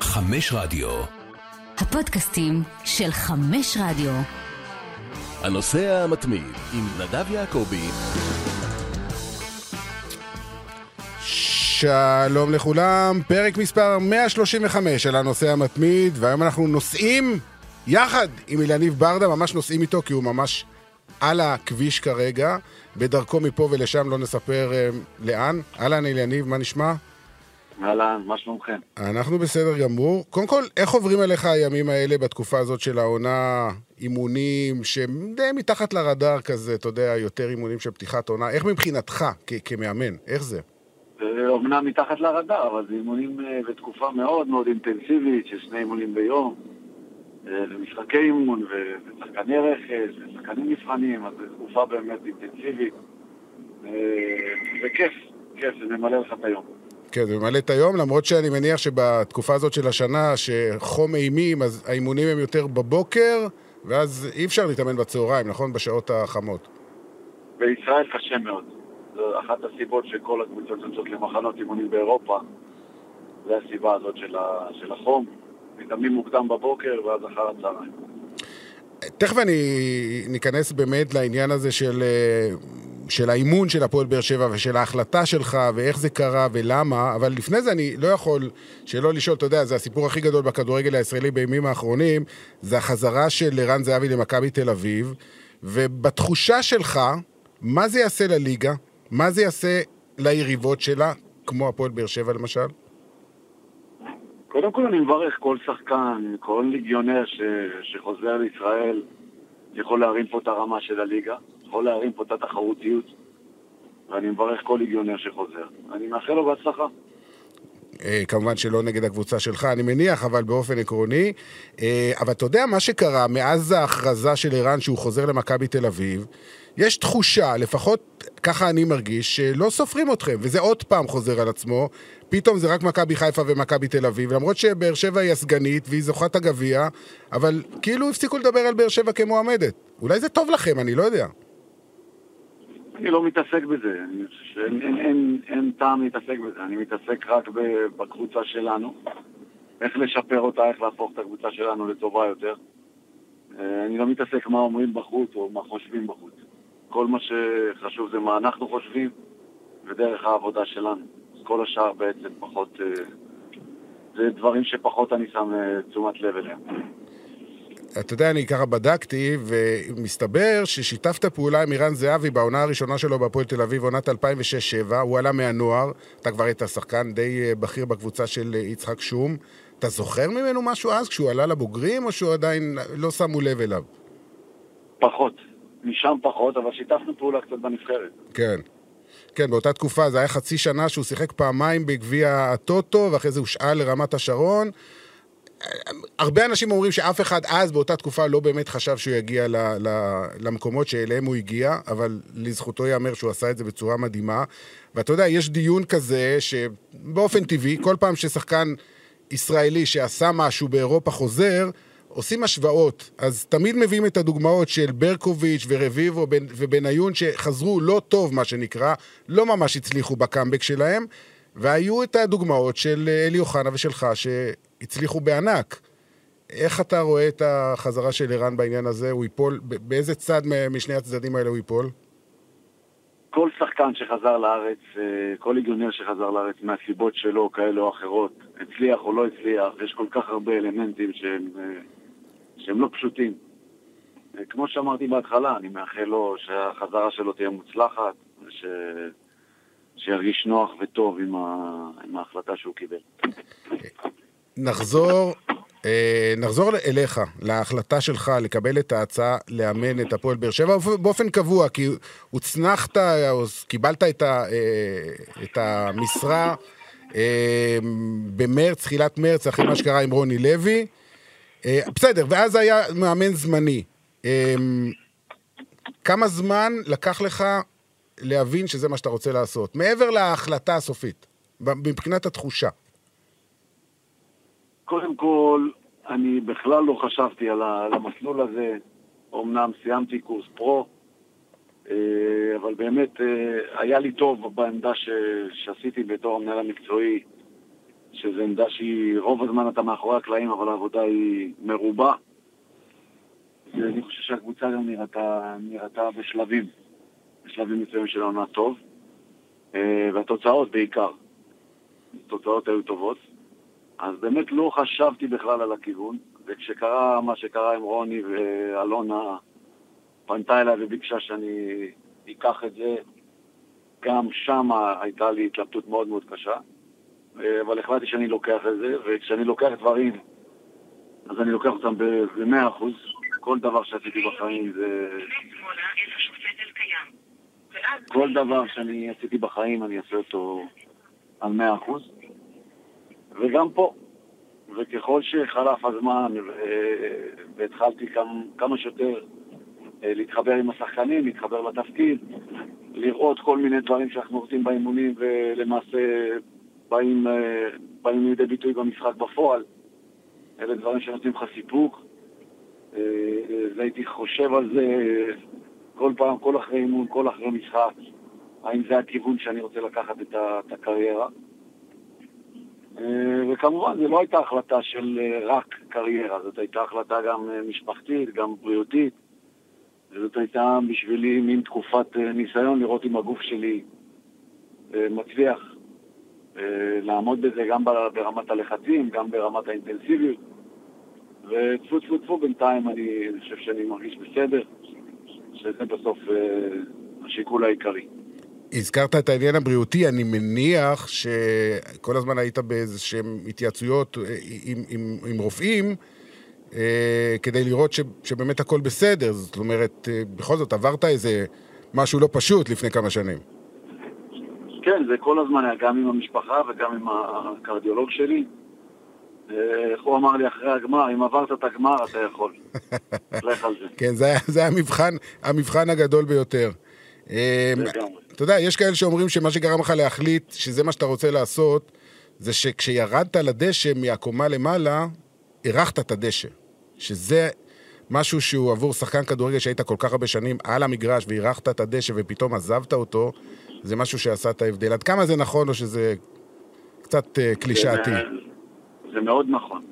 חמש רדיו. הפודקאסטים של חמש רדיו. הנוסע המתמיד עם נדב יעקבי. שלום לכולם, פרק מספר 135 של הנוסע המתמיד, והיום אנחנו נוסעים יחד עם אליניב ברדה, ממש נוסעים איתו כי הוא ממש על הכביש כרגע, בדרכו מפה ולשם, לא נספר uh, לאן. אהלן אליניב, מה נשמע? אהלן, מה שלומכם? אנחנו בסדר גמור. קודם כל, איך עוברים עליך הימים האלה בתקופה הזאת של העונה, אימונים שהם די מתחת לרדאר כזה, אתה יודע, יותר אימונים של פתיחת עונה? איך מבחינתך כ- כמאמן? איך זה? אומנם מתחת לרדאר, אבל זה אימונים אה, בתקופה מאוד מאוד אינטנסיבית, של שני אימונים ביום, אה, ומשחקי אימון, ושחקני רכש, ושחקנים מבחנים, אז זו תקופה באמת אינטנסיבית. אה, זה כיף, כיף, זה ממלא לך את היום. כן, זה ממלא את היום, למרות שאני מניח שבתקופה הזאת של השנה, שחום אימים, אז האימונים הם יותר בבוקר, ואז אי אפשר להתאמן בצהריים, נכון? בשעות החמות. בישראל קשה מאוד. זו אחת הסיבות שכל הקבוצות יוצאות למחנות אימונים באירופה. זה הסיבה הזאת של, ה- של החום. מתאמנים מוקדם בבוקר ואז אחר הצהריים. תכף אני ניכנס באמת לעניין הזה של, אה, של האימון של הפועל באר שבע ושל ההחלטה שלך ואיך זה קרה ולמה, אבל לפני זה אני לא יכול שלא לשאול, אתה יודע, זה הסיפור הכי גדול בכדורגל הישראלי בימים האחרונים, זה החזרה של ערן זהבי למכבי תל אביב, ובתחושה שלך, מה זה יעשה לליגה? מה זה יעשה ליריבות שלה, כמו הפועל באר שבע למשל? קודם כל אני מברך כל שחקן, כל ליגיונר ש... שחוזר לישראל, יכול להרים פה את הרמה של הליגה, יכול להרים פה את התחרותיות, ואני מברך כל ליגיונר שחוזר. אני מאחל לו בהצלחה. אה, כמובן שלא נגד הקבוצה שלך, אני מניח, אבל באופן עקרוני. אה, אבל אתה יודע, מה שקרה מאז ההכרזה של ערן שהוא חוזר למכבי תל אביב, יש תחושה, לפחות ככה אני מרגיש, שלא סופרים אתכם, וזה עוד פעם חוזר על עצמו. פתאום זה רק מכבי חיפה ומכבי תל אביב, למרות שבאר שבע היא הסגנית והיא זוכת הגביע, אבל כאילו הפסיקו לדבר על באר שבע כמועמדת. אולי זה טוב לכם, אני לא יודע. אני לא מתעסק בזה, אני חושב שאין אין, אין, אין טעם להתעסק בזה, אני מתעסק רק בקבוצה שלנו, איך לשפר אותה, איך להפוך את הקבוצה שלנו לטובה יותר. אה, אני לא מתעסק מה אומרים בחוץ או מה חושבים בחוץ. כל מה שחשוב זה מה אנחנו חושבים ודרך העבודה שלנו. כל השאר בעצם פחות, אה, זה דברים שפחות אני שם אה, תשומת לב אליהם. אתה יודע, אני ככה בדקתי, ומסתבר ששיתפת פעולה עם ערן זהבי בעונה הראשונה שלו בהפועל תל אביב, עונת 2006-2007, הוא עלה מהנוער, אתה כבר היית שחקן די אה, בכיר בקבוצה של אה, יצחק שום. אתה זוכר ממנו משהו אז, כשהוא עלה לבוגרים, או שהוא עדיין לא שמו לב אליו? פחות. משם פחות, אבל שיתפנו פעולה קצת בנבחרת. כן. כן, באותה תקופה זה היה חצי שנה שהוא שיחק פעמיים בגביע הטוטו, ואחרי זה הושאל לרמת השרון. הרבה אנשים אומרים שאף אחד אז, באותה תקופה, לא באמת חשב שהוא יגיע ל, ל, למקומות שאליהם הוא הגיע, אבל לזכותו ייאמר שהוא עשה את זה בצורה מדהימה. ואתה יודע, יש דיון כזה שבאופן טבעי, כל פעם ששחקן ישראלי שעשה משהו באירופה חוזר, עושים השוואות. אז תמיד מביאים את הדוגמאות של ברקוביץ' ורביבו ובניון שחזרו לא טוב, מה שנקרא, לא ממש הצליחו בקאמבק שלהם, והיו את הדוגמאות של אה, אלי אוחנה ושלך שהצליחו בענק. איך אתה רואה את החזרה של ערן בעניין הזה? הוא ייפול, באיזה צד משני הצדדים האלה הוא ייפול? כל שחקן שחזר לארץ, אה, כל ליגיונר שחזר לארץ מהסיבות שלו, כאלה או אחרות, הצליח או לא הצליח, יש כל כך הרבה אלמנטים שהם, אה, שהם לא פשוטים. אה, כמו שאמרתי בהתחלה, אני מאחל לו שהחזרה שלו תהיה מוצלחת, וש... שירגיש נוח וטוב עם, ה... עם ההחלטה שהוא קיבל. נחזור, אה, נחזור אליך, להחלטה שלך לקבל את ההצעה לאמן את הפועל באר שבע באופן קבוע, כי הוצנחת, קיבלת את, ה, אה, את המשרה אה, במרץ, תחילת מרץ, אחרי מה שקרה עם רוני לוי. בסדר, ואז היה מאמן זמני. כמה זמן לקח לך להבין שזה מה שאתה רוצה לעשות? מעבר להחלטה הסופית, מבחינת התחושה. קודם כל, אני בכלל לא חשבתי על המסלול הזה. אמנם סיימתי קורס פרו, אה, אבל באמת אה, היה לי טוב בעמדה ש... שעשיתי בתור המנהל המקצועי. שזו עמדה שהיא, רוב הזמן אתה מאחורי הקלעים, אבל העבודה היא מרובה. ואני חושב שהקבוצה גם נראתה, נראתה בשלבים, בשלבים מסוימים של העונה טוב, אה, והתוצאות בעיקר. התוצאות היו טובות. אז באמת לא חשבתי בכלל על הכיוון, וכשקרה מה שקרה עם רוני ואלונה, פנתה אליי וביקשה שאני אקח את זה, גם שם הייתה לי התלבטות מאוד מאוד קשה, אבל החלטתי שאני לוקח את זה, וכשאני לוקח דברים, אז אני לוקח אותם ב-100 אחוז. כל דבר שעשיתי בחיים זה... כל דבר שאני עשיתי בחיים אני אעשה אותו על 100 אחוז. וגם פה, וככל שחלף הזמן והתחלתי כמה, שיותר אה, להתחבר עם השחקנים, להתחבר לתפקיד, לראות כל מיני דברים שאנחנו עושים באימונים ולמעשה באים, אה, באים לידי ביטוי במשחק בפועל. אלה דברים שנותנים לך סיפוק, אה, והייתי חושב על זה כל פעם, כל אחרי אימון, כל אחרי משחק, האם זה הכיוון שאני רוצה לקחת את הקריירה. אה, וכמובן, זו לא הייתה החלטה של רק קריירה, זאת הייתה החלטה גם משפחתית, גם בריאותית. וזאת הייתה בשבילי מין תקופת ניסיון לראות אם הגוף שלי מצליח לעמוד בזה גם ברמת הלחצים, גם ברמת האינטנסיביות. וטפו טפו טפו בינתיים אני חושב שאני מרגיש בסדר, שזה בסוף אה, השיקול העיקרי. הזכרת את העניין הבריאותי, אני מניח שכל הזמן היית באיזה שהן התייעצויות אה, עם, עם, עם רופאים אה, כדי לראות ש, שבאמת הכל בסדר. זאת אומרת, אה, בכל זאת עברת איזה משהו לא פשוט לפני כמה שנים. כן, זה כל הזמן היה גם עם המשפחה וגם עם הקרדיולוג שלי. איך הוא אמר לי אחרי הגמר, אם עברת את הגמר אתה יכול. לך על זה. כן, זה היה, המבחן, המבחן הגדול ביותר. אתה יודע, יש כאלה שאומרים שמה שגרם לך להחליט שזה מה שאתה רוצה לעשות, זה שכשירדת לדשא מהקומה למעלה, אירחת את הדשא. שזה משהו שהוא עבור שחקן כדורגל שהיית כל כך הרבה שנים על המגרש ואירחת את הדשא ופתאום עזבת אותו, זה משהו שעשה את ההבדל. עד כמה זה נכון או שזה קצת uh, קלישאתי? זה, זה מאוד נכון.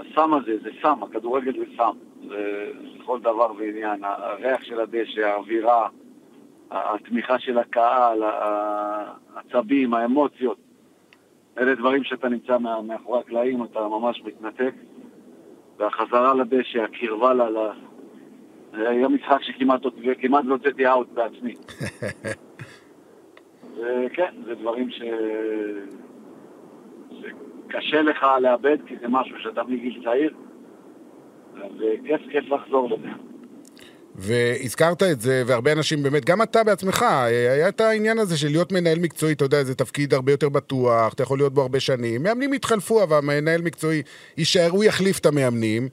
הסם הזה זה סם, הכדורגל זה סם. זה כל דבר ועניין. הריח של הדשא, האווירה, התמיכה של הקהל, העצבים, האמוציות. אלה דברים שאתה נמצא מאחורי הקלעים, אתה ממש מתנתק. והחזרה לדשא, הקרבה ל... היה משחק שכמעט כמעט לא הוצאתי אאוט בעצמי. וכן, זה דברים ש... שקשה לך לאבד, כי זה משהו שאתה מגיל צעיר, וכיף כיף לחזור לזה. והזכרת את זה, והרבה אנשים באמת, גם אתה בעצמך, היה את העניין הזה של להיות מנהל מקצועי, אתה יודע, זה תפקיד הרבה יותר בטוח, אתה יכול להיות בו הרבה שנים. מאמנים התחלפו, אבל מנהל מקצועי יישאר, הוא יחליף את המאמנים.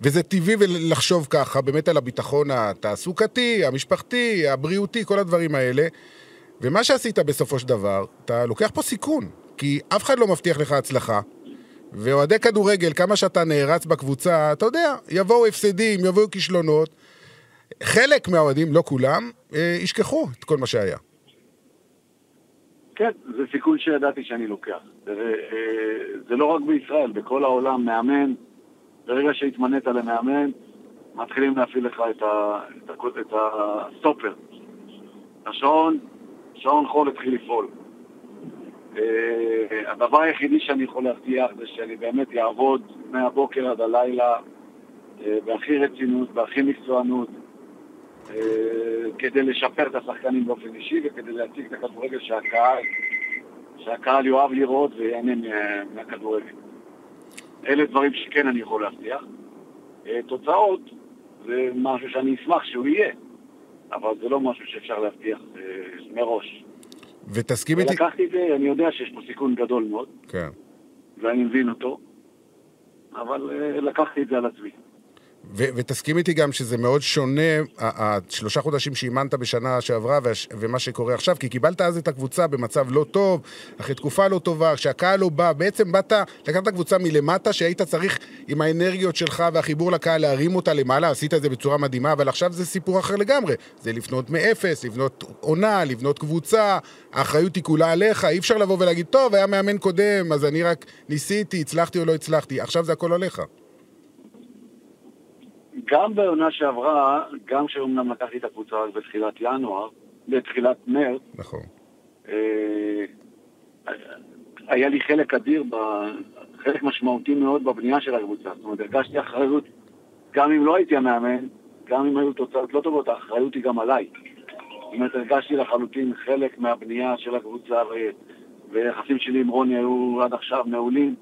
וזה טבעי לחשוב ככה, באמת על הביטחון התעסוקתי, המשפחתי, הבריאותי, כל הדברים האלה. ומה שעשית בסופו של דבר, אתה לוקח פה סיכון, כי אף אחד לא מבטיח לך הצלחה. ואוהדי כדורגל, כמה שאתה נערץ בקבוצה, אתה יודע, יבואו הפסדים, יבואו כישלונות. חלק מהאוהדים, לא כולם, אה, ישכחו את כל מה שהיה. כן, זה סיכון שידעתי שאני לוקח. זה, אה, זה לא רק בישראל, בכל העולם מאמן, ברגע שהתמנית למאמן, מתחילים להפעיל לך את, ה, את, ה, את הסטופר. השעון, שעון חול התחיל לפעול. אה, הדבר היחידי שאני יכול להבטיח זה שאני באמת אעבוד מהבוקר עד הלילה בהכי רצינות, בהכי מקצוענות, אה, כדי לשפר את השחקנים באופן אישי וכדי להציג את הכדורגל שהקהל, שהקהל יאהב לראות ויהנה מהכדורגל. אלה דברים שכן אני יכול להבטיח. אה, תוצאות זה משהו שאני אשמח שהוא יהיה, אבל זה לא משהו שאפשר להבטיח אה, מראש. ותסכים איתי... לקחתי את זה, אני יודע שיש פה סיכון גדול מאוד. כן. ואני מבין אותו, אבל לקחתי את זה על עצמי. ו- ותסכים איתי גם שזה מאוד שונה, השלושה חודשים שאימנת בשנה שעברה והש- ומה שקורה עכשיו, כי קיבלת אז את הקבוצה במצב לא טוב, אחרי תקופה לא טובה, כשהקהל לא בא, בעצם באת, לקחת קבוצה מלמטה, שהיית צריך עם האנרגיות שלך והחיבור לקהל להרים אותה למעלה, עשית את זה בצורה מדהימה, אבל עכשיו זה סיפור אחר לגמרי. זה לבנות מאפס, לבנות עונה, לבנות קבוצה, האחריות היא כולה עליך, אי אפשר לבוא ולהגיד, טוב, היה מאמן קודם, אז אני רק ניסיתי, הצלחתי או לא הצלחתי, עכשיו זה הכל עליך. גם בעונה שעברה, גם שאומנם לקחתי את הקבוצה רק בתחילת ינואר, בתחילת מרץ, נכון. אה, היה לי חלק אדיר, ב, חלק משמעותי מאוד בבנייה של הקבוצה. זאת אומרת, הרגשתי אחריות, גם אם לא הייתי המאמן, גם אם היו תוצאות לא טובות, האחריות היא גם עליי. זאת אומרת, הרגשתי לחלוטין חלק מהבנייה של הקבוצה, ו- ויחסים שלי עם רוני היו עד עכשיו מעולים,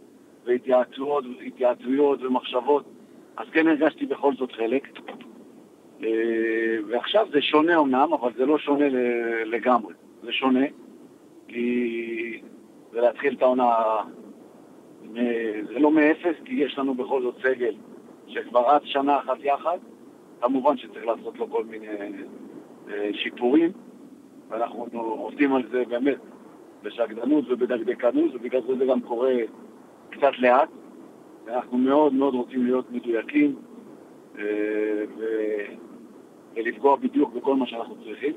והתייעצויות, התייעצויות ומחשבות. אז כן הרגשתי בכל זאת חלק. אה, ועכשיו זה שונה אמנם, אבל זה לא שונה לגמרי. זה שונה, כי זה להתחיל את העונה, זה לא מאפס, כי יש לנו בכל זאת סגל שכבר רץ שנה אחת יחד. כמובן שצריך לעשות לו כל מיני אה, שיפורים, ואנחנו עובדים על זה באמת בשקדנות ובדקדקנות, ובגלל זה זה גם קורה קצת לאט. ואנחנו מאוד מאוד רוצים להיות מדויקים אה, ו- ולפגוע בדיוק בכל מה שאנחנו צריכים.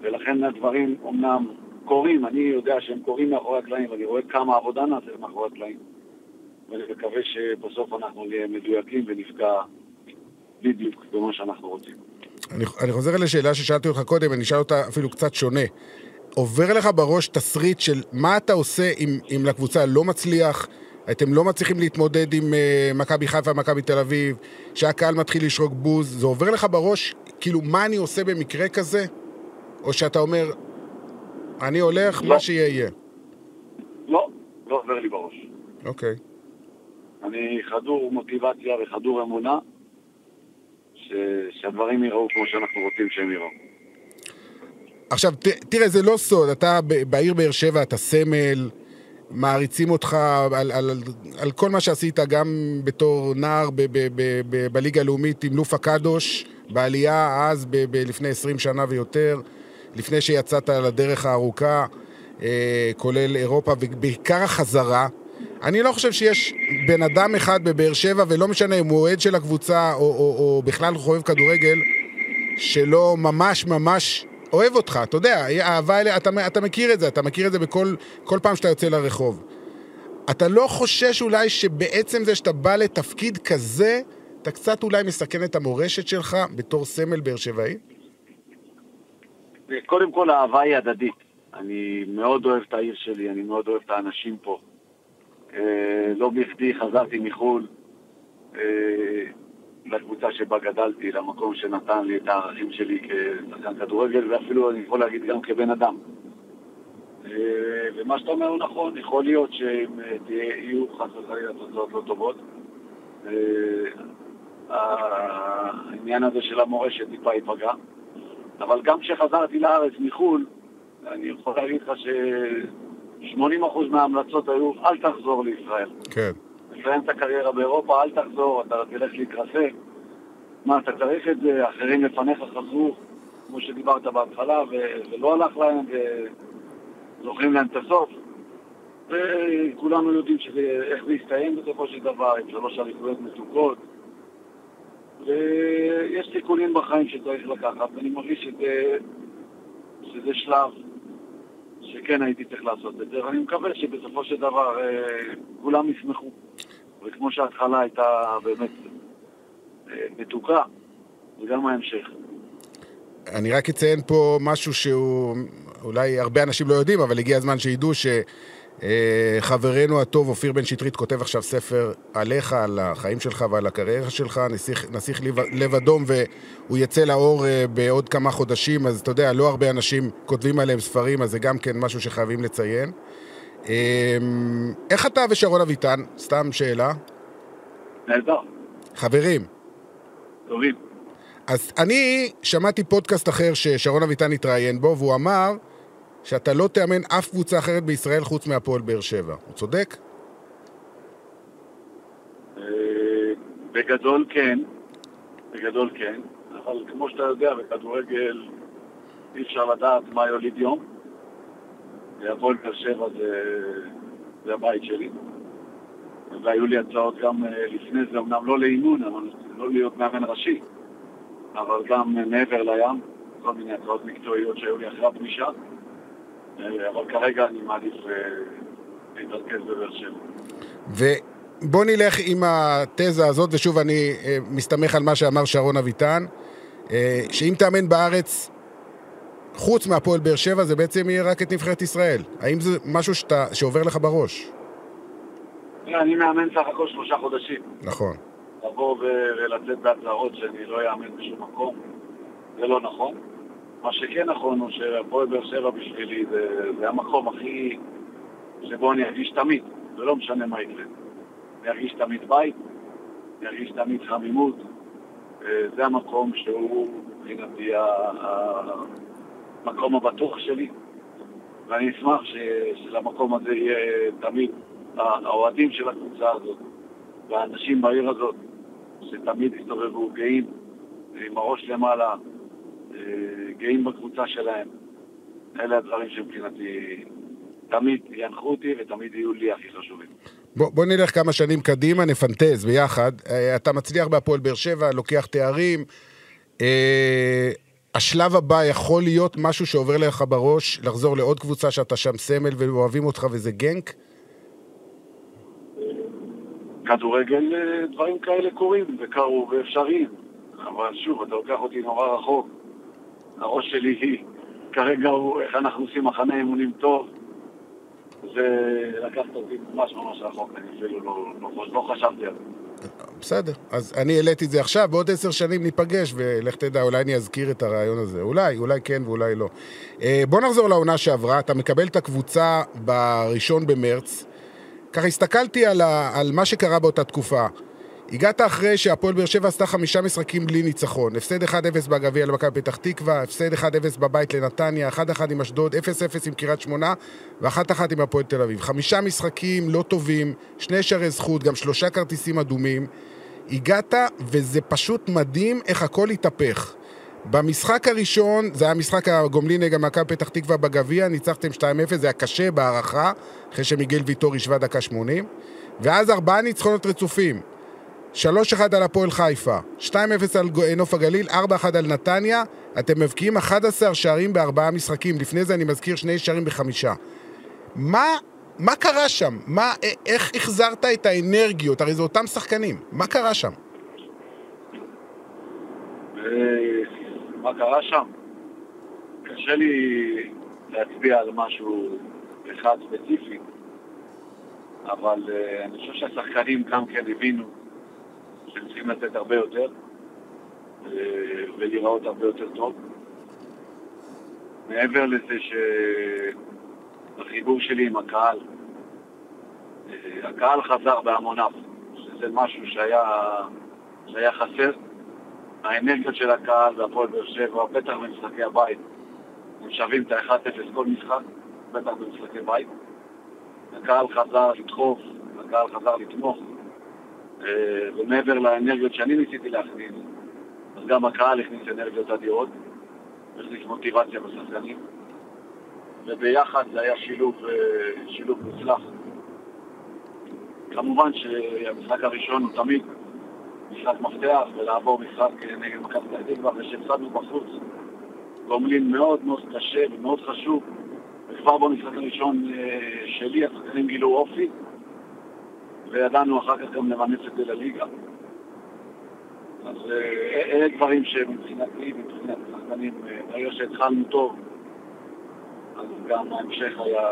ולכן הדברים אומנם קורים, אני יודע שהם קורים מאחורי הקלעים, ואני רואה כמה עבודה נעשה מאחורי הקלעים. ואני מקווה שבסוף אנחנו נהיה מדויקים ונפגע בדיוק במה שאנחנו רוצים. אני, אני חוזר לשאלה ששאלתי אותך קודם, אני אשאל אותה אפילו קצת שונה. עובר לך בראש תסריט של מה אתה עושה אם, אם לקבוצה לא מצליח, אתם לא מצליחים להתמודד עם uh, מכבי חיפה, מכבי תל אביב, שהקהל מתחיל לשרוק בוז, זה עובר לך בראש, כאילו, מה אני עושה במקרה כזה? או שאתה אומר, אני הולך, לא. מה שיהיה יהיה. לא, לא עובר לי בראש. אוקיי. אני חדור מוטיבציה וחדור אמונה ש... שהדברים ייראו כמו שאנחנו רוצים שהם ייראו. עכשיו, ת, תראה, זה לא סוד, אתה בעיר באר שבע, אתה סמל, מעריצים אותך על, על, על, על כל מה שעשית, גם בתור נער בליגה הלאומית עם לופה קדוש, בעלייה אז, ב, ב, לפני 20 שנה ויותר, לפני שיצאת לדרך הארוכה, אה, כולל אירופה, ובעיקר החזרה. אני לא חושב שיש בן אדם אחד בבאר שבע, ולא משנה אם הוא אוהד של הקבוצה או, או, או בכלל חובב כדורגל, שלא ממש ממש אוהב אותך, אתה יודע, אהבה אתה, אתה מכיר את זה, אתה מכיר את זה בכל כל פעם שאתה יוצא לרחוב. אתה לא חושש אולי שבעצם זה שאתה בא לתפקיד כזה, אתה קצת אולי מסכן את המורשת שלך בתור סמל באר שבעי? קודם כל, האהבה היא הדדית. אני מאוד אוהב את העיר שלי, אני מאוד אוהב את האנשים פה. אה, לא בכדי חזרתי מחו"ל אה, לקבוצה שבה גדלתי, למקום שנתן לי את הערכים שלי כשחקן כדורגל, ואפילו אני יכול להגיד גם כבן אדם. אה, ומה שאתה אומר הוא נכון, יכול להיות שאם אה, יהיו חס וחלילה תוצאות לא טובות. אה, העניין הזה של המורשת טיפה ייפגע. אבל גם כשחזרתי לארץ מחו"ל, אני יכול להגיד לך ש-80% מההמלצות היו, אל תחזור לישראל. כן. תסיים את הקריירה באירופה, אל תחזור, אתה תלך להתרסק. מה, אתה צריך את זה, אחרים לפניך חזרו, כמו שדיברת בהתחלה, ו- ולא הלך להם, וזוכרים להם את הסוף. וכולנו יודעים שזה, איך זה יסתיים בסופו של דבר, עם שלוש אליפויות מתוקות. ויש סיכונים בחיים שצריך לקחת, ואני מרגיש שזה, שזה שלב שכן הייתי צריך לעשות את זה, ואני מקווה שבסופו של דבר אה, כולם ישמחו. וכמו שההתחלה הייתה באמת אה, מתוקה, וגם ההמשך. אני רק אציין פה משהו שהוא, אולי הרבה אנשים לא יודעים, אבל הגיע הזמן שידעו שחברנו הטוב אופיר בן שטרית כותב עכשיו ספר עליך, על החיים שלך ועל הקריירה שלך, נסיך, נסיך לב, לב אדום, והוא יצא לאור אה, בעוד כמה חודשים, אז אתה יודע, לא הרבה אנשים כותבים עליהם ספרים, אז זה גם כן משהו שחייבים לציין. אה, איך אתה ושרון אביטן? סתם שאלה. נהדר, חברים, טובים. אז אני שמעתי פודקאסט אחר ששרון אביטן התראיין בו, והוא אמר שאתה לא תאמן אף קבוצה אחרת בישראל חוץ מהפועל באר שבע. הוא צודק? אה, בגדול כן, בגדול כן, אבל כמו שאתה יודע, בכדורגל אי אפשר לדעת מה יוליד יום. והפועל באר שבע זה, זה הבית שלי. והיו לי הצעות גם אה, לפני זה, אמנם לא לאימון, אבל לא להיות מאמן ראשי, אבל גם מעבר לים, כל מיני הצעות מקצועיות שהיו לי אחרי הפגישה. אה, אבל כרגע אני מעדיף אה, להתרכז בבאר שבע. ובוא נלך עם התזה הזאת, ושוב אני מסתמך על מה שאמר שרון אביטן, שאם תאמן בארץ, חוץ מהפועל באר שבע, זה בעצם יהיה רק את נבחרת ישראל. האם זה משהו שאתה, שעובר לך בראש? אני מאמן סך הכל שלושה חודשים. נכון. לבוא ולצאת בהצהרות שאני לא אאמן בשום מקום, זה לא נכון. מה שכן נכון הוא שהפועל באר שבע בשבילי זה, זה המקום הכי... שבו אני ארגיש תמיד, זה לא משנה מה יקרה. אני ארגיש תמיד בית, אני ארגיש תמיד חמימות. אה, זה המקום שהוא מבחינתי המקום הבטוח שלי, ואני אשמח שלמקום הזה יהיה תמיד האוהדים של הקבוצה הזאת והאנשים בעיר הזאת, שתמיד יסתובבו גאים, עם הראש למעלה, גאים בקבוצה שלהם. אלה הדברים שמבחינתי תמיד ינחו אותי ותמיד יהיו לי הכי חשובים. בוא, בוא נלך כמה שנים קדימה, נפנטז ביחד. אה, אתה מצליח בהפועל באר שבע, לוקח תארים. אה, השלב הבא יכול להיות משהו שעובר לך בראש, לחזור לעוד קבוצה שאתה שם סמל ואוהבים אותך וזה גנק? כדורגל, אה, דברים כאלה קורים וקרו ואפשריים. אבל שוב, אתה לוקח אותי נורא רחוק. הראש שלי כרגע הוא איך אנחנו עושים מחנה אימונים טוב. זה לקחת אותי ממש ממש רחוק, אני אפילו לא, לא, לא חשבתי על זה. בסדר, אז אני העליתי את זה עכשיו, בעוד עשר שנים ניפגש, ולך תדע, אולי אני אזכיר את הרעיון הזה. אולי, אולי כן ואולי לא. אה, בוא נחזור לעונה שעברה, אתה מקבל את הקבוצה בראשון במרץ. ככה הסתכלתי על, ה, על מה שקרה באותה תקופה. הגעת אחרי שהפועל באר שבע עשתה חמישה משחקים בלי ניצחון. הפסד 1-0 בגביע למכבי פתח תקווה, הפסד 1-0 בבית לנתניה, 1-1 עם אשדוד, 0-0 עם קריית שמונה ו-1-1 עם הפועל תל אביב. חמישה משחקים לא טובים, שני שערי זכות, גם שלושה כרטיסים אדומים. הגעת, וזה פשוט מדהים איך הכל התהפך. במשחק הראשון, זה היה משחק הגומלין נגד מכבי פתח תקווה בגביע, ניצחתם 2-0, זה היה קשה בהערכה, אחרי שמיגל ויטור השווה דקה 80. ואז ארבעה ניצחונות רצופים. 3-1 על הפועל חיפה, 2-0 על נוף הגליל, 4-1 על נתניה. אתם מבקיעים 11 שערים בארבעה משחקים. לפני זה אני מזכיר שני שערים בחמישה. מה, מה קרה שם? מה, איך החזרת את האנרגיות? הרי זה אותם שחקנים. מה קרה שם? אה, מה קרה שם? קשה לי להצביע על משהו אחד ספציפי, אבל uh, אני חושב שהשחקנים גם כן הבינו שהם צריכים לתת הרבה יותר uh, ולהיראות הרבה יותר טוב. מעבר לזה שהחיבור שלי עם הקהל, uh, הקהל חזר בהמוניו, שזה משהו שהיה, שהיה חסר. האנרגיות של הקהל והפועל באר שבע, בטח במשחקי הבית, הם שווים את ה-1-0 כל משחק, בטח במשחקי בית. הקהל חזר לדחוף, הקהל חזר לתמוך, אה, ומעבר לאנרגיות שאני ניסיתי להכניס, אז גם הקהל הכניס אנרגיות אדירות, הכניס מוטיבציה בשחקנים, וביחד זה היה שילוב, אה, שילוב מוצלח. כמובן שהמשחק הראשון הוא תמיד משחק מפתח ולעבור משחק נגד מכבי פתח תקווה אחרי שהפסדנו בחוץ. גומלין מאוד מאוד קשה ומאוד חשוב. וכבר במשחק הראשון אה, שלי השחקנים גילו אופי, וידענו אחר כך גם למנף את זה לליגה. אז אה, אלה דברים שמבחינתי, מבחינת השחקנים, אה, ברגע שהתחלנו טוב, אז גם ההמשך היה,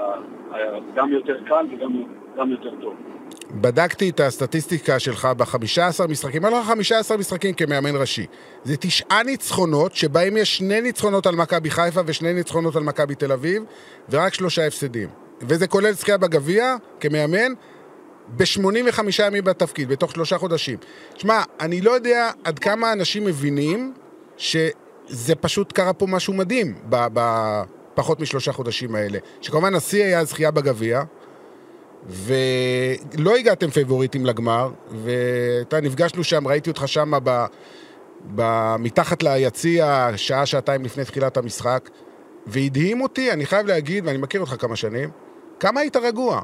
היה גם יותר קל וגם יותר טוב. בדקתי את הסטטיסטיקה שלך ב-15 משחקים, אין לך 15 משחקים כמאמן ראשי. זה תשעה ניצחונות, שבהם יש שני ניצחונות על מכבי חיפה ושני ניצחונות על מכבי תל אביב, ורק שלושה הפסדים. וזה כולל זכייה בגביע, כמאמן, ב-85 ימים בתפקיד, בתוך שלושה חודשים. שמע, אני לא יודע עד כמה אנשים מבינים שזה פשוט קרה פה משהו מדהים בפחות משלושה חודשים האלה. שכמובן השיא היה זכייה בגביע, ולא הגעתם פייבוריטים לגמר, ואתה נפגשנו שם, ראיתי אותך שם ב... ב... מתחת ליציע, שעה, שעתיים לפני תחילת המשחק, והדהים אותי, אני חייב להגיד, ואני מכיר אותך כמה שנים, כמה היית רגוע.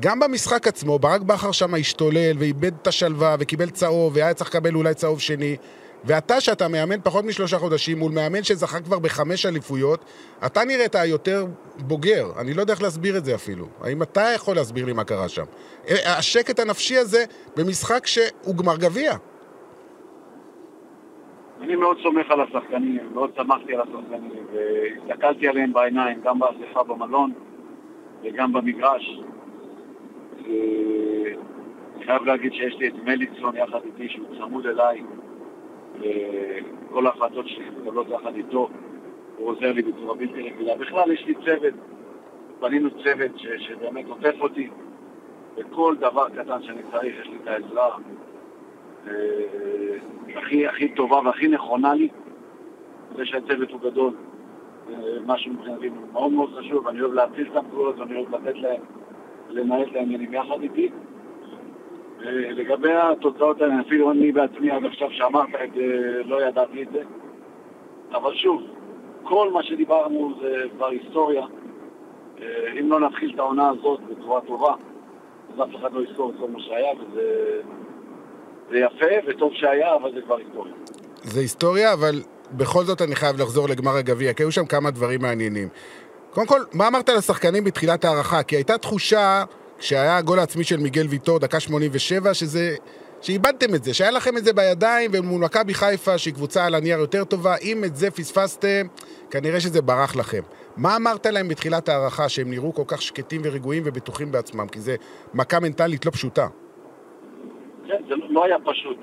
גם במשחק עצמו, ברק בכר שם השתולל ואיבד את השלווה וקיבל צהוב, והיה צריך לקבל אולי צהוב שני. ואתה, שאתה מאמן פחות משלושה חודשים, מול מאמן שזכה כבר בחמש אליפויות, אתה נראית יותר בוגר. אני לא יודע איך להסביר את זה אפילו. האם אתה יכול להסביר לי מה קרה שם? השקט הנפשי הזה במשחק שהוא גמר גביע. אני מאוד סומך על השחקנים, מאוד שמחתי על השחקנים, והסתכלתי עליהם בעיניים, גם באספה במלון וגם במגרש. אני חייב להגיד שיש לי את מליצון יחד איתי, שהוא צמוד אליי, וכל ההחלטות שלי מתקבלות יחד איתו, הוא עוזר לי בצורה בלתי רגילה. בכלל יש לי צוות, בנינו צוות ש, שבאמת עוטף אותי, וכל דבר קטן שאני צריך יש לי את העזרה אה, הכי, הכי טובה והכי נכונה לי. זה שהצוות הוא גדול, משהו מבחינתי מאוד מאוד חשוב, אני אוהב להציל סמכויות ואני אוהב לתת להם, לנהל את העניינים יחד איתי. לגבי התוצאות האלה, אפילו אני בעצמי עד עכשיו שאמרת את זה, לא ידעתי את זה. אבל שוב, כל מה שדיברנו זה כבר היסטוריה. אה, אם לא נתחיל את העונה הזאת בצורה טובה, אז אף אחד לא יזכור את כל מה שהיה, וזה זה יפה וטוב שהיה, אבל זה כבר היסטוריה. זה היסטוריה, אבל בכל זאת אני חייב לחזור לגמר הגביע, כי היו שם כמה דברים מעניינים. קודם כל, מה אמרת לשחקנים בתחילת ההערכה? כי הייתה תחושה, כשהיה הגול העצמי של מיגל ויטור, דקה 87, שזה... שאיבדתם את זה, שהיה לכם את זה בידיים, ומול מכבי חיפה, שהיא קבוצה על הנייר יותר טובה, אם את זה פספסתם, כנראה שזה ברח לכם. מה אמרת להם בתחילת ההערכה, שהם נראו כל כך שקטים ורגועים ובטוחים בעצמם? כי זה מכה מנטלית לא פשוטה. כן, זה לא היה פשוט.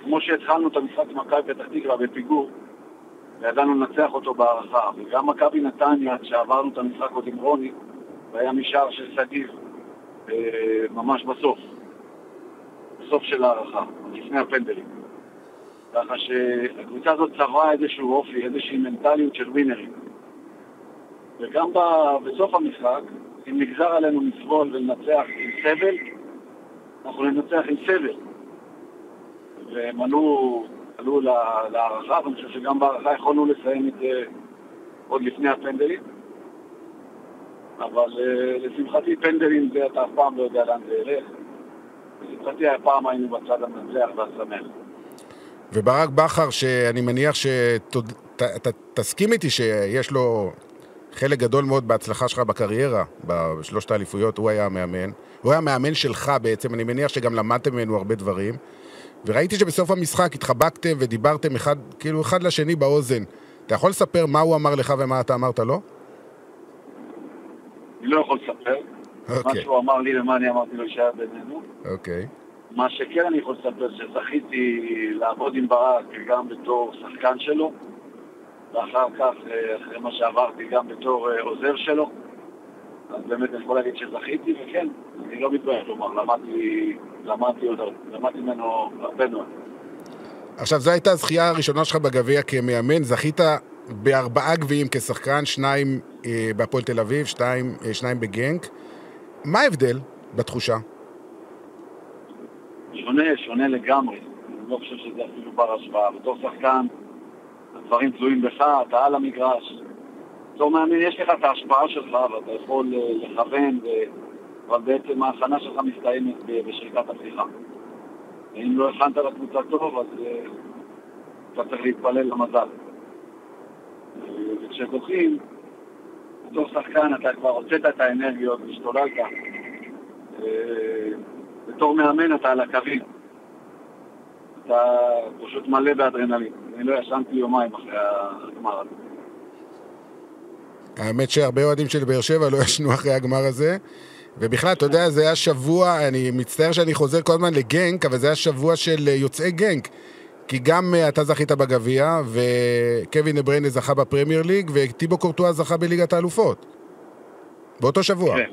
כמו שהתחלנו את המשחק עם מכבי פתח תקווה בפיגור, וידענו לנצח אותו בהערכה. וגם מכבי נתניה, כשעברנו את המשחק עוד עם רוני, והיה משער של שגיב, אה, ממש בסוף, בסוף של ההערכה, לפני הפנדלים. ככה שהקבוצה הזאת צברה איזשהו אופי, איזושהי מנטליות של ווינרים. וגם בסוף המשחק, אם נגזר עלינו לסבול ולנצח עם סבל, אנחנו ננצח עם סבל. והם עלו, עלו להערכה, ואני חושב שגם בהערכה יכולנו לסיים את זה עוד לפני הפנדלים. אבל אה, לשמחתי פנדלים זה אתה אף פעם לא יודע לאן זה ילך. לשמחתי הפעם היינו בצד המנצח והשמח. וברק בכר, שאני מניח שאתה תסכים איתי שיש לו חלק גדול מאוד בהצלחה שלך בקריירה, בשלושת האליפויות, הוא היה המאמן. הוא היה המאמן שלך בעצם, אני מניח שגם למדתם ממנו הרבה דברים. וראיתי שבסוף המשחק התחבקתם ודיברתם אחד, כאילו אחד לשני באוזן. אתה יכול לספר מה הוא אמר לך ומה אתה אמרת לו? אני לא יכול לספר. Okay. מה אוקיי. שהוא אמר לי ומה אני אמרתי לו שהיה בינינו. אוקיי. Okay. מה שכן אני יכול לספר, שזכיתי לעבוד עם ברק גם בתור שחקן שלו, ואחר כך, אה, אחרי מה שעברתי, גם בתור אה, עוזר שלו. אז באמת אני יכול להגיד שזכיתי, וכן, אני לא מתבייש לומר, למדתי, למדתי למדתי ממנו הרבה מאוד. עכשיו, זו הייתה הזכייה הראשונה שלך בגביע כמאמן, זכית בארבעה גביעים כשחקן, שניים אה, בהפועל תל אביב, שתיים, אה, שניים בגנק. מה ההבדל בתחושה? שונה, שונה לגמרי. אני לא חושב שזה אפילו בר השוואה. בתור שחקן, הדברים תלויים בך, אתה על המגרש. בתור מאמין יש לך את ההשפעה שלך ואתה יכול אה, לכוון, ו... אבל בעצם ההכנה שלך מסתיימת בשריקת הפתיחה. ואם לא הכנת לקבוצה טוב, אז uh, אתה צריך להתפלל למזל. וכשזוכים, בתור שחקן אתה כבר הוצאת את האנרגיות, השתוללת. אה, בתור מאמן אתה על הקווים. אתה פשוט מלא באדרנלין. אני לא ישנתי יומיים אחרי הגמר הזה. האמת שהרבה אוהדים של באר שבע לא ישנו אחרי הגמר הזה. ובכלל, אתה יודע, זה היה שבוע, אני מצטער שאני חוזר כל הזמן לגנק, אבל זה היה שבוע של יוצאי גנק. כי גם uh, אתה זכית בגביע, וקווין אבריינה זכה בפרמייר ליג, וטיבו קורטואה זכה בליגת האלופות. באותו שבוע. כן,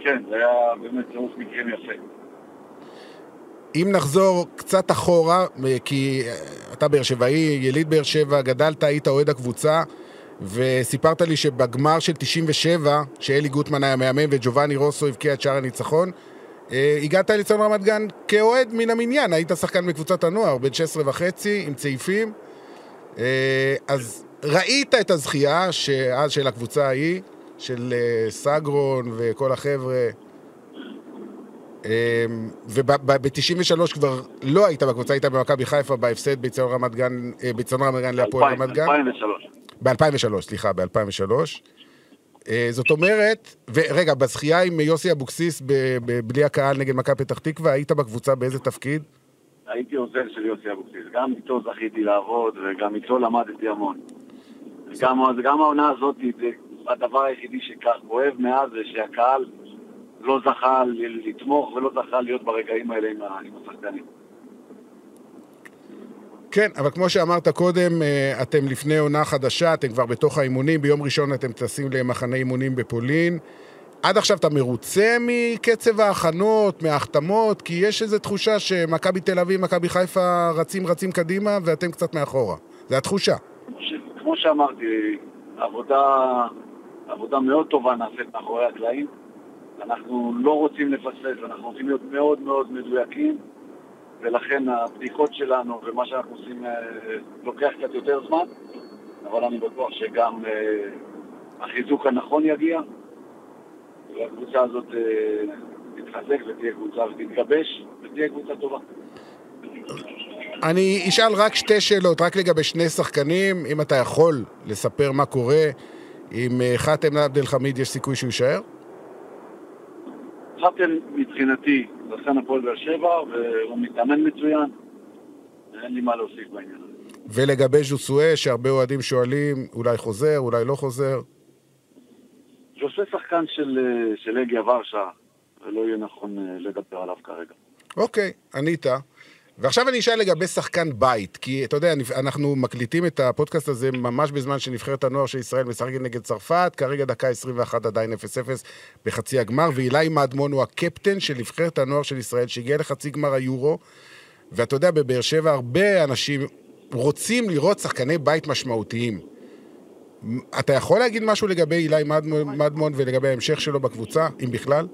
כן, זה היה באמת צירוף מקרים יפה. אם נחזור קצת אחורה, כי אתה באר שבעי, יליד באר שבע, גדלת, היית אוהד הקבוצה, וסיפרת לי שבגמר של 97, שאלי גוטמן היה מאמן וג'ובאני רוסו הבקיע את שער הניצחון, אה, הגעת לאצטדיון רמת גן כאוהד מן המניין, היית שחקן בקבוצת הנוער, בן 16 וחצי, עם צעיפים. אה, אז ראית את הזכייה שאז של הקבוצה ההיא, של אה, סגרון וכל החבר'ה. וב-93 כבר לא היית בקבוצה, היית במכבי חיפה בהפסד באצטדיון רמת גן, באצטדיון רמת גן להפועל רמת גן. 2003. ב-2003, סליחה, ב-2003. זאת אומרת, ורגע, בזכייה עם יוסי אבוקסיס בלי הקהל נגד מכבי פתח תקווה, היית בקבוצה באיזה תפקיד? הייתי עוזר של יוסי אבוקסיס, גם איתו זכיתי לעבוד וגם איתו למדתי המון. גם, גם העונה הזאת, זה הדבר היחידי שכואב מאז זה שהקהל לא זכה לתמוך ולא זכה להיות ברגעים האלה עם השחקנים. כן, אבל כמו שאמרת קודם, אה, אתם לפני עונה חדשה, אתם כבר בתוך האימונים, ביום ראשון אתם טסים למחנה אימונים בפולין. עד עכשיו אתה מרוצה מקצב ההכנות, מההחתמות? כי יש איזו תחושה שמכבי תל אביב, מכבי חיפה רצים רצים קדימה ואתם קצת מאחורה. זו התחושה. כמו שאמרתי, עבודה, עבודה מאוד טובה נעשית מאחורי הקלעים. אנחנו לא רוצים לפספס, אנחנו רוצים להיות מאוד מאוד מדויקים, ולכן הבדיקות שלנו ומה שאנחנו עושים אה, לוקח קצת יותר זמן, אבל אני בטוח שגם אה, החיזוק הנכון יגיע, והקבוצה הזאת אה, תתחזק ותהיה קבוצה ותתגבש ותהיה קבוצה טובה. אני אשאל רק שתי שאלות, רק לגבי שני שחקנים, אם אתה יכול לספר מה קורה, אם חאתם עבד אל חמיד יש סיכוי שהוא יישאר? חאפל מבחינתי שחקן הפועל באר שבע והוא מתאמן מצוין, אין לי מה להוסיף בעניין הזה. ולגבי ז'וסואה, שהרבה אוהדים שואלים, אולי חוזר, אולי לא חוזר. שעושה שחקן של, אה, של אגיה ורשה, ולא יהיה נכון אה, לדבר עליו כרגע. אוקיי, ענית. ועכשיו אני אשאל לגבי שחקן בית, כי אתה יודע, אנחנו מקליטים את הפודקאסט הזה ממש בזמן שנבחרת הנוער של ישראל משחקת נגד צרפת, כרגע דקה 21 עדיין 0-0 בחצי הגמר, ואילי מדמון הוא הקפטן של נבחרת הנוער של ישראל, שהגיע לחצי גמר היורו, ואתה יודע, בבאר שבע הרבה אנשים רוצים לראות שחקני בית משמעותיים. אתה יכול להגיד משהו לגבי אילי מדמון ולגבי ההמשך שלו בקבוצה, אם בכלל?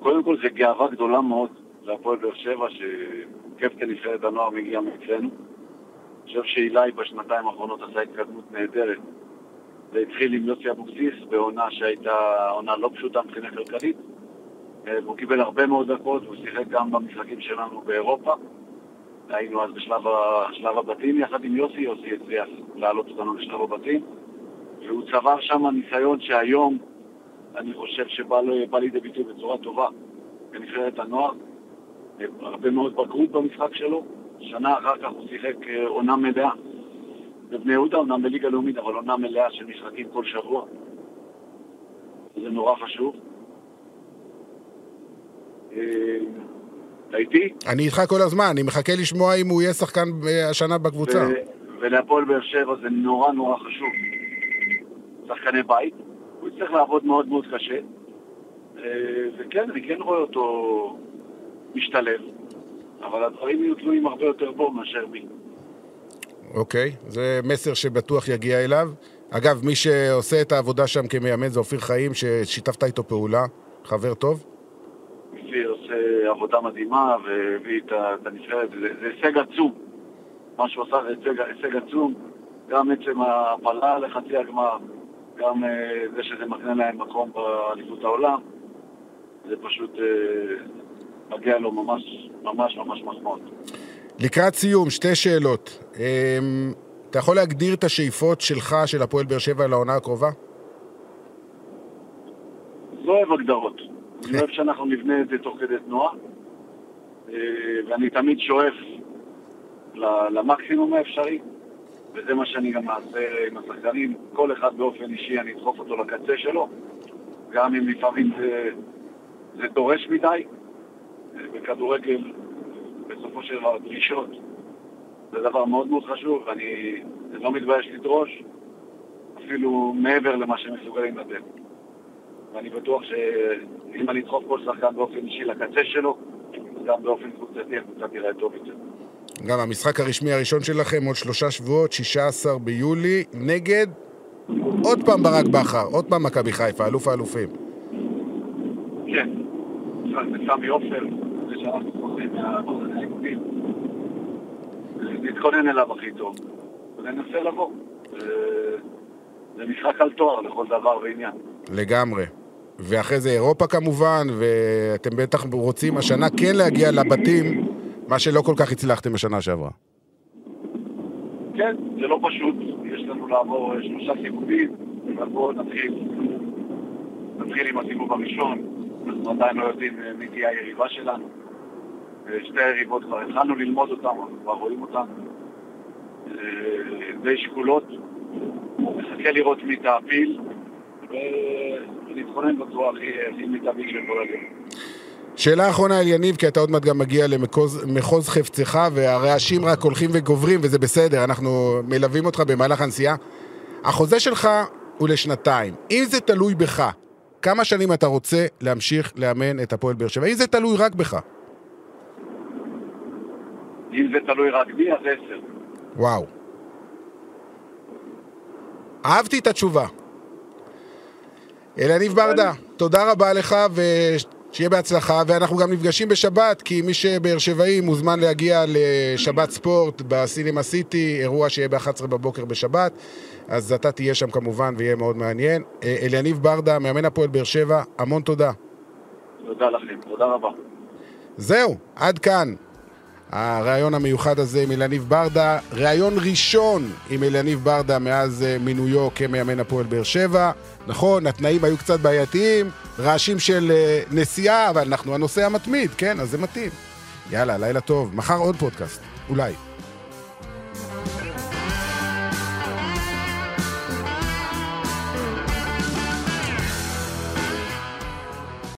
קודם כל זה גאווה גדולה מאוד להפועל באר שבע, שקפטן נבחרת הנוער מגיע מאצלנו. אני חושב שאילי בשנתיים האחרונות עשה התקדמות נהדרת. זה התחיל עם יוסי אבוקסיס בעונה שהייתה עונה לא פשוטה מבחינה כלכלית. אה, והוא קיבל הרבה מאוד דקות, הוא שיחק גם במשחקים שלנו באירופה. היינו אז בשלב הבתים יחד עם יוסי, יוסי הצליח להעלות אותנו לשלב הבתים. והוא צבר שם ניסיון שהיום אני חושב שבא לידי ביטוי בצורה טובה בנבחרת הנוער. הרבה מאוד בגרות במשחק שלו. שנה אחר כך הוא שיחק אה, עונה מלאה בבני יהודה, אומנם בליגה לאומית, אבל עונה מלאה של משחקים כל שבוע. זה נורא חשוב. אתה איתי? אני איתך כל הזמן, אני מחכה לשמוע אם הוא יהיה שחקן אה, השנה בקבוצה. ולהפועל באר שבע זה נורא נורא חשוב. שחקני בית, הוא יצטרך לעבוד מאוד מאוד קשה. אה, וכן, אני כן רואה אותו משתלב, אבל הדברים יהיו תלויים הרבה יותר בו מאשר בי. אוקיי, זה מסר שבטוח יגיע אליו. אגב, מי שעושה את העבודה שם כמאמן זה אופיר חיים, ששיתפת איתו פעולה, חבר טוב. אופיר עושה עבודה מדהימה והביא את הנבחרת, זה זה הישג עצום. מה שהוא עשה זה הישג, הישג עצום, גם עצם ההפלה לחצי הגמר, גם אה, זה שזה מקנה להם מקום באליפות העולם, זה פשוט אה, מגיע לו ממש ממש ממש מחמאות. לקראת סיום, שתי שאלות. אמ, אתה יכול להגדיר את השאיפות שלך, של הפועל באר שבע, לעונה הקרובה? לא אוהב הגדרות. אני אוהב שאנחנו נבנה את זה תוך כדי תנועה, אה, ואני תמיד שואף למקסימום האפשרי, וזה מה שאני גם אעשה עם השחקנים. כל אחד באופן אישי, אני אדחוף אותו לקצה שלו, גם אם לפעמים זה, זה דורש מדי. בכדורגל, בסופו של דבר, דרישות זה דבר מאוד מאוד חשוב, ואני לא מתבייש לדרוש, אפילו מעבר למה שהם מסוגלים לתת. ואני בטוח שאם אני אדחוף כל שחקן באופן אישי לקצה שלו, גם באופן קבוצתי הקבוצה תראה טוב יותר. גם המשחק הרשמי הראשון שלכם עוד שלושה שבועות, 16 ביולי, נגד עוד פעם ברק בכר, עוד פעם מכבי חיפה, אלוף האלופים. כן. וסמי עופר, נתכונן אליו הכי טוב, וננסה לבוא. אה, זה משחק על תואר לכל דבר ועניין. לגמרי. ואחרי זה אירופה כמובן, ואתם בטח רוצים השנה כן להגיע לבתים, מה שלא כל כך הצלחתם בשנה שעברה. כן, זה לא פשוט, יש לנו לעבור שלושה סיבובים, אבל בואו נתחיל. נתחיל עם הסיבוב הראשון, אנחנו עדיין לא יודעים אה, מי תהיה היריבה שלנו. אה, שתי היריבות כבר התחלנו ללמוד אותן, אנחנו כבר רואים אותן. אה, די שקולות, נחכה לראות מי תעפיל, ונתכונן בצורה הכי מיטבית של כל הגן. שאלה אחרונה על יניב, כי אתה עוד מעט גם מגיע למחוז חפצך, והרעשים רק הולכים וגוברים, וזה בסדר, אנחנו מלווים אותך במהלך הנסיעה. החוזה שלך הוא לשנתיים. אם זה תלוי בך, כמה שנים אתה רוצה להמשיך לאמן את הפועל באר שבע? אם זה תלוי רק בך. אם זה תלוי רק בי, אז עשר. וואו. אהבתי את התשובה. אלניב ברדה, תודה רבה לך, ושיהיה בהצלחה, ואנחנו גם נפגשים בשבת, כי מי שבאר שבעי מוזמן להגיע לשבת ספורט בסינמה סיטי, אירוע שיהיה ב-11 בבוקר בשבת, אז אתה תהיה שם כמובן, ויהיה מאוד מעניין. אה, אליניב ברדה, מאמן הפועל באר שבע, המון תודה. תודה לכם, תודה רבה. זהו, עד כאן. הריאיון המיוחד הזה עם אלניב ברדה, ריאיון ראשון עם אלניב ברדה מאז אה, מינויו כמאמן הפועל באר שבע. נכון, התנאים היו קצת בעייתיים, רעשים של אה, נסיעה, אבל אנחנו הנושא המתמיד, כן, אז זה מתאים. יאללה, לילה טוב. מחר עוד פודקאסט, אולי.